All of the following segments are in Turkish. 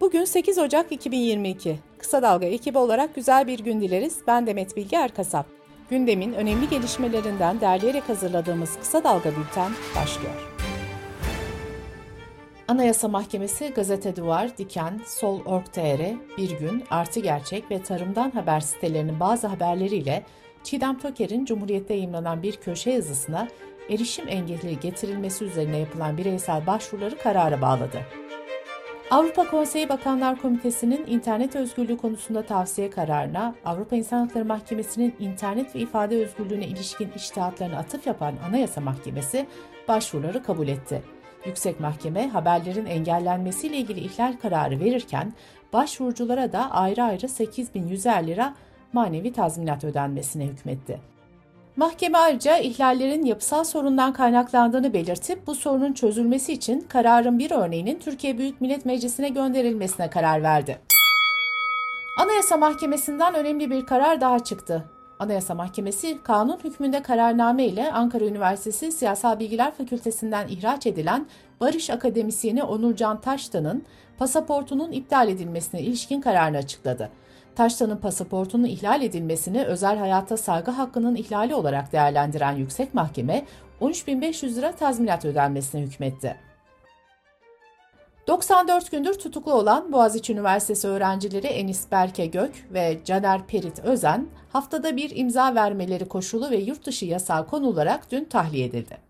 Bugün 8 Ocak 2022. Kısa Dalga ekibi olarak güzel bir gün dileriz. Ben Demet Bilge Erkasap. Gündemin önemli gelişmelerinden derleyerek hazırladığımız Kısa Dalga Bülten başlıyor. Anayasa Mahkemesi Gazete Duvar, Diken, Sol.org.tr, Bir Gün, Artı Gerçek ve Tarımdan Haber sitelerinin bazı haberleriyle Çiğdem Toker'in Cumhuriyet'te yayınlanan bir köşe yazısına erişim engeli getirilmesi üzerine yapılan bireysel başvuruları karara bağladı. Avrupa Konseyi Bakanlar Komitesi'nin internet özgürlüğü konusunda tavsiye kararına, Avrupa İnsan Hakları Mahkemesi'nin internet ve ifade özgürlüğüne ilişkin iştihatlarını atıf yapan Anayasa Mahkemesi başvuruları kabul etti. Yüksek Mahkeme haberlerin engellenmesiyle ilgili ihlal kararı verirken başvuruculara da ayrı ayrı 8100 lira manevi tazminat ödenmesine hükmetti. Mahkeme ayrıca ihlallerin yapısal sorundan kaynaklandığını belirtip bu sorunun çözülmesi için kararın bir örneğinin Türkiye Büyük Millet Meclisi'ne gönderilmesine karar verdi. Anayasa Mahkemesi'nden önemli bir karar daha çıktı. Anayasa Mahkemesi kanun hükmünde kararname ile Ankara Üniversitesi Siyasal Bilgiler Fakültesinden ihraç edilen Barış Akademisyeni Onurcan Taştan'ın pasaportunun iptal edilmesine ilişkin kararını açıkladı. Taştan'ın pasaportunun ihlal edilmesini özel hayata saygı hakkının ihlali olarak değerlendiren Yüksek Mahkeme 13.500 lira tazminat ödenmesine hükmetti. 94 gündür tutuklu olan Boğaziçi Üniversitesi öğrencileri Enis Berke Gök ve Caner Perit Özen haftada bir imza vermeleri koşulu ve yurt dışı yasağı konularak dün tahliye edildi.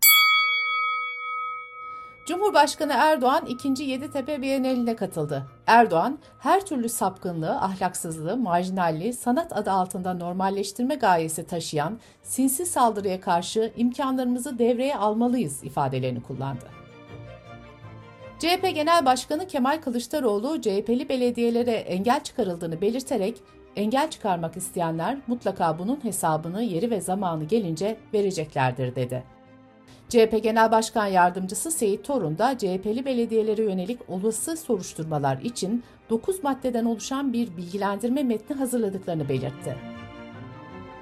Cumhurbaşkanı Erdoğan 2. Yeditepe Bienali'ne katıldı. Erdoğan, her türlü sapkınlığı, ahlaksızlığı, marjinalliği sanat adı altında normalleştirme gayesi taşıyan sinsi saldırıya karşı imkanlarımızı devreye almalıyız ifadelerini kullandı. CHP Genel Başkanı Kemal Kılıçdaroğlu, CHP'li belediyelere engel çıkarıldığını belirterek, engel çıkarmak isteyenler mutlaka bunun hesabını yeri ve zamanı gelince vereceklerdir dedi. CHP Genel Başkan Yardımcısı Seyit Torun da CHP'li belediyelere yönelik olası soruşturmalar için 9 maddeden oluşan bir bilgilendirme metni hazırladıklarını belirtti.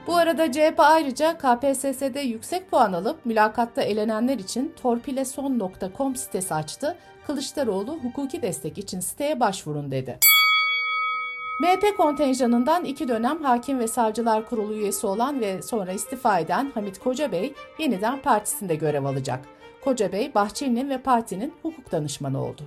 Bu arada CHP ayrıca KPSS'de yüksek puan alıp mülakatta elenenler için torpileson.com sitesi açtı. Kılıçdaroğlu hukuki destek için siteye başvurun dedi. MHP kontenjanından iki dönem Hakim ve Savcılar Kurulu üyesi olan ve sonra istifa eden Hamit Kocabey yeniden partisinde görev alacak. Kocabey, Bahçeli'nin ve partinin hukuk danışmanı oldu.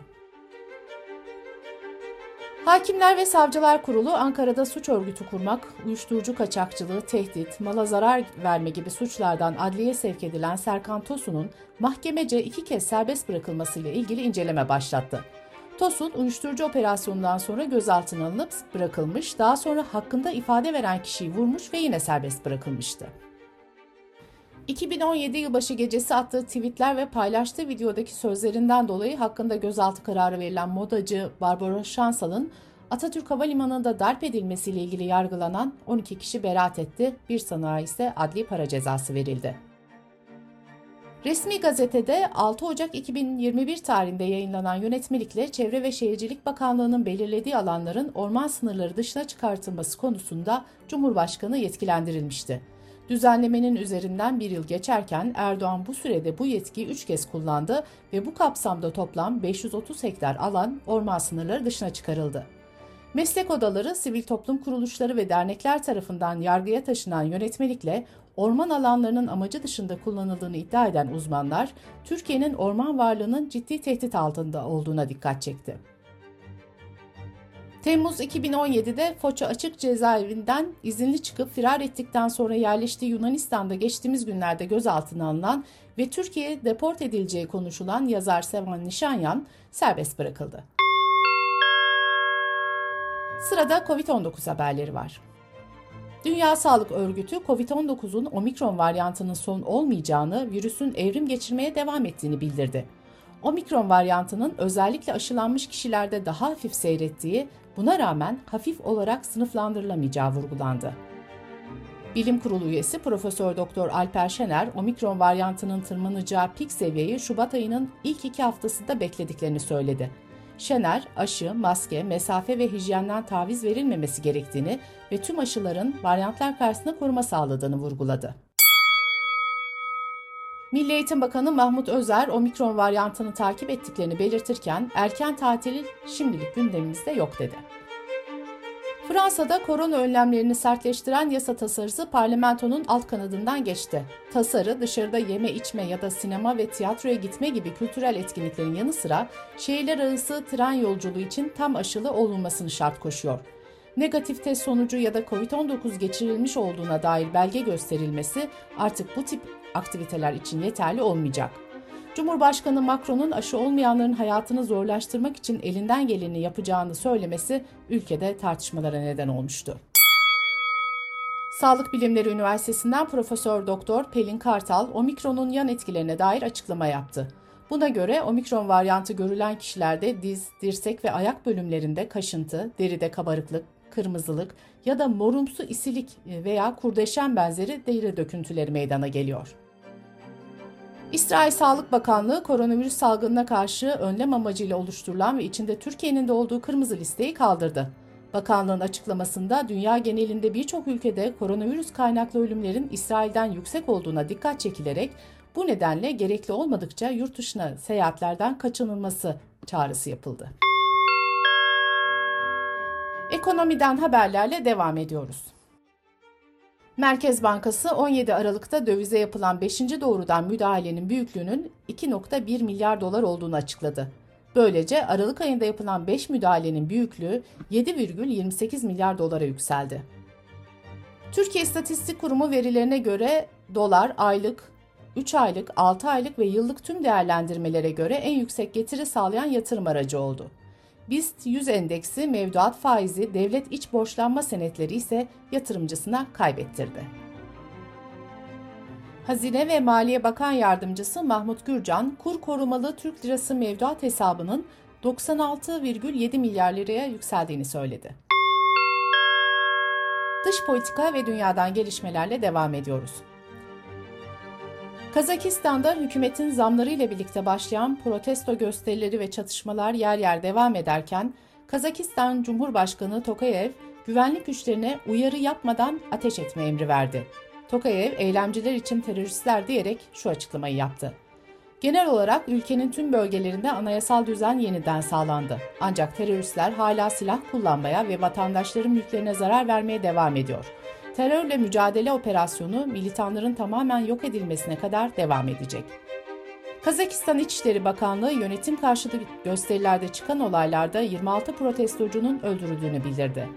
Hakimler ve Savcılar Kurulu Ankara'da suç örgütü kurmak, uyuşturucu kaçakçılığı, tehdit, mala zarar verme gibi suçlardan adliye sevk edilen Serkan Tosun'un mahkemece iki kez serbest bırakılmasıyla ilgili inceleme başlattı. Tosun uyuşturucu operasyonundan sonra gözaltına alınıp bırakılmış, daha sonra hakkında ifade veren kişiyi vurmuş ve yine serbest bırakılmıştı. 2017 yılbaşı gecesi attığı tweetler ve paylaştığı videodaki sözlerinden dolayı hakkında gözaltı kararı verilen modacı Barbara Şansal'ın Atatürk Havalimanı'nda darp edilmesiyle ilgili yargılanan 12 kişi beraat etti, bir sanığa ise adli para cezası verildi. Resmi gazetede 6 Ocak 2021 tarihinde yayınlanan yönetmelikle Çevre ve Şehircilik Bakanlığı'nın belirlediği alanların orman sınırları dışına çıkartılması konusunda Cumhurbaşkanı yetkilendirilmişti. Düzenlemenin üzerinden bir yıl geçerken Erdoğan bu sürede bu yetkiyi 3 kez kullandı ve bu kapsamda toplam 530 hektar alan orman sınırları dışına çıkarıldı. Meslek odaları, sivil toplum kuruluşları ve dernekler tarafından yargıya taşınan yönetmelikle orman alanlarının amacı dışında kullanıldığını iddia eden uzmanlar, Türkiye'nin orman varlığının ciddi tehdit altında olduğuna dikkat çekti. Temmuz 2017'de Foça Açık Cezaevinden izinli çıkıp firar ettikten sonra yerleştiği Yunanistan'da geçtiğimiz günlerde gözaltına alınan ve Türkiye'ye deport edileceği konuşulan yazar Sevan Nişanyan serbest bırakıldı. Sırada COVID-19 haberleri var. Dünya Sağlık Örgütü COVID-19'un omikron varyantının son olmayacağını, virüsün evrim geçirmeye devam ettiğini bildirdi. Omikron varyantının özellikle aşılanmış kişilerde daha hafif seyrettiği, buna rağmen hafif olarak sınıflandırılamayacağı vurgulandı. Bilim Kurulu üyesi Profesör Doktor Alper Şener, omikron varyantının tırmanacağı pik seviyeyi Şubat ayının ilk iki haftasında beklediklerini söyledi. Şener, aşı, maske, mesafe ve hijyenden taviz verilmemesi gerektiğini ve tüm aşıların varyantlar karşısında koruma sağladığını vurguladı. Milli Eğitim Bakanı Mahmut Özer omikron varyantını takip ettiklerini belirtirken erken tatil şimdilik gündemimizde yok dedi. Fransa'da korona önlemlerini sertleştiren yasa tasarısı parlamentonun alt kanadından geçti. Tasarı dışarıda yeme içme ya da sinema ve tiyatroya gitme gibi kültürel etkinliklerin yanı sıra şehirler arası tren yolculuğu için tam aşılı olunmasını şart koşuyor. Negatif test sonucu ya da COVID-19 geçirilmiş olduğuna dair belge gösterilmesi artık bu tip aktiviteler için yeterli olmayacak. Cumhurbaşkanı Macron'un aşı olmayanların hayatını zorlaştırmak için elinden geleni yapacağını söylemesi ülkede tartışmalara neden olmuştu. Sağlık Bilimleri Üniversitesi'nden Profesör Doktor Pelin Kartal, omikronun yan etkilerine dair açıklama yaptı. Buna göre omikron varyantı görülen kişilerde diz, dirsek ve ayak bölümlerinde kaşıntı, deride kabarıklık, kırmızılık ya da morumsu isilik veya kurdeşen benzeri deri döküntüleri meydana geliyor. İsrail Sağlık Bakanlığı koronavirüs salgınına karşı önlem amacıyla oluşturulan ve içinde Türkiye'nin de olduğu kırmızı listeyi kaldırdı. Bakanlığın açıklamasında dünya genelinde birçok ülkede koronavirüs kaynaklı ölümlerin İsrail'den yüksek olduğuna dikkat çekilerek bu nedenle gerekli olmadıkça yurt dışına seyahatlerden kaçınılması çağrısı yapıldı. Ekonomiden haberlerle devam ediyoruz. Merkez Bankası 17 Aralık'ta dövize yapılan 5. doğrudan müdahalenin büyüklüğünün 2.1 milyar dolar olduğunu açıkladı. Böylece Aralık ayında yapılan 5 müdahalenin büyüklüğü 7,28 milyar dolara yükseldi. Türkiye İstatistik Kurumu verilerine göre dolar aylık, 3 aylık, 6 aylık ve yıllık tüm değerlendirmelere göre en yüksek getiri sağlayan yatırım aracı oldu. BIST 100 endeksi mevduat faizi, devlet iç borçlanma senetleri ise yatırımcısına kaybettirdi. Hazine ve Maliye Bakan Yardımcısı Mahmut Gürcan, kur korumalı Türk Lirası mevduat hesabının 96,7 milyar liraya yükseldiğini söyledi. Dış politika ve dünyadan gelişmelerle devam ediyoruz. Kazakistan'da hükümetin zamlarıyla birlikte başlayan protesto gösterileri ve çatışmalar yer yer devam ederken Kazakistan Cumhurbaşkanı Tokayev güvenlik güçlerine uyarı yapmadan ateş etme emri verdi. Tokayev eylemciler için teröristler diyerek şu açıklamayı yaptı. Genel olarak ülkenin tüm bölgelerinde anayasal düzen yeniden sağlandı. Ancak teröristler hala silah kullanmaya ve vatandaşların mülklerine zarar vermeye devam ediyor. Terörle mücadele operasyonu militanların tamamen yok edilmesine kadar devam edecek. Kazakistan İçişleri Bakanlığı yönetim karşıtı gösterilerde çıkan olaylarda 26 protestocunun öldürüldüğünü bildirdi.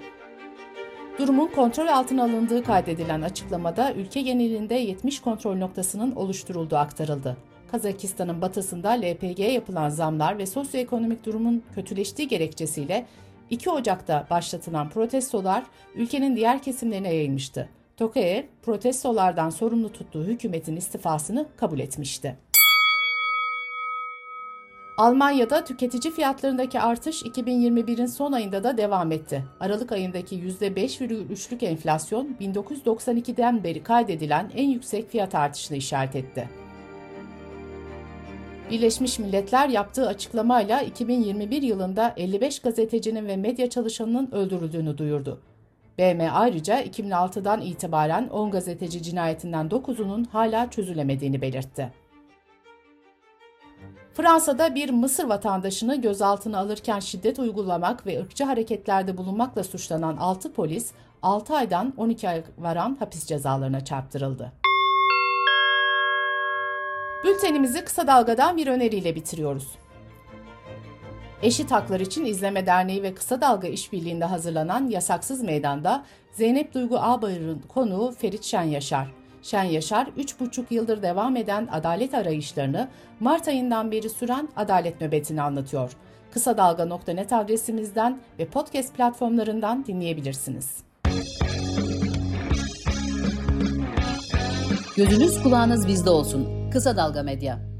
Durumun kontrol altına alındığı kaydedilen açıklamada ülke genelinde 70 kontrol noktasının oluşturulduğu aktarıldı. Kazakistan'ın batısında LPG'ye yapılan zamlar ve sosyoekonomik durumun kötüleştiği gerekçesiyle 2 Ocak'ta başlatılan protestolar ülkenin diğer kesimlerine yayılmıştı. Tokayev, protestolardan sorumlu tuttuğu hükümetin istifasını kabul etmişti. Almanya'da tüketici fiyatlarındaki artış 2021'in son ayında da devam etti. Aralık ayındaki %5,3'lük enflasyon 1992'den beri kaydedilen en yüksek fiyat artışını işaret etti. Birleşmiş Milletler yaptığı açıklamayla 2021 yılında 55 gazetecinin ve medya çalışanının öldürüldüğünü duyurdu. BM ayrıca 2006'dan itibaren 10 gazeteci cinayetinden 9'unun hala çözülemediğini belirtti. Fransa'da bir Mısır vatandaşını gözaltına alırken şiddet uygulamak ve ırkçı hareketlerde bulunmakla suçlanan 6 polis 6 aydan 12 ay varan hapis cezalarına çarptırıldı. Bültenimizi kısa dalgadan bir öneriyle bitiriyoruz. Eşit Haklar için İzleme Derneği ve Kısa Dalga İşbirliği'nde hazırlanan Yasaksız Meydan'da Zeynep Duygu Ağbayır'ın konuğu Ferit Şen Yaşar. Şen Yaşar, 3,5 yıldır devam eden adalet arayışlarını Mart ayından beri süren adalet nöbetini anlatıyor. Kısa Dalga.net adresimizden ve podcast platformlarından dinleyebilirsiniz. Gözünüz kulağınız bizde olsun. Kısa Dalga Medya.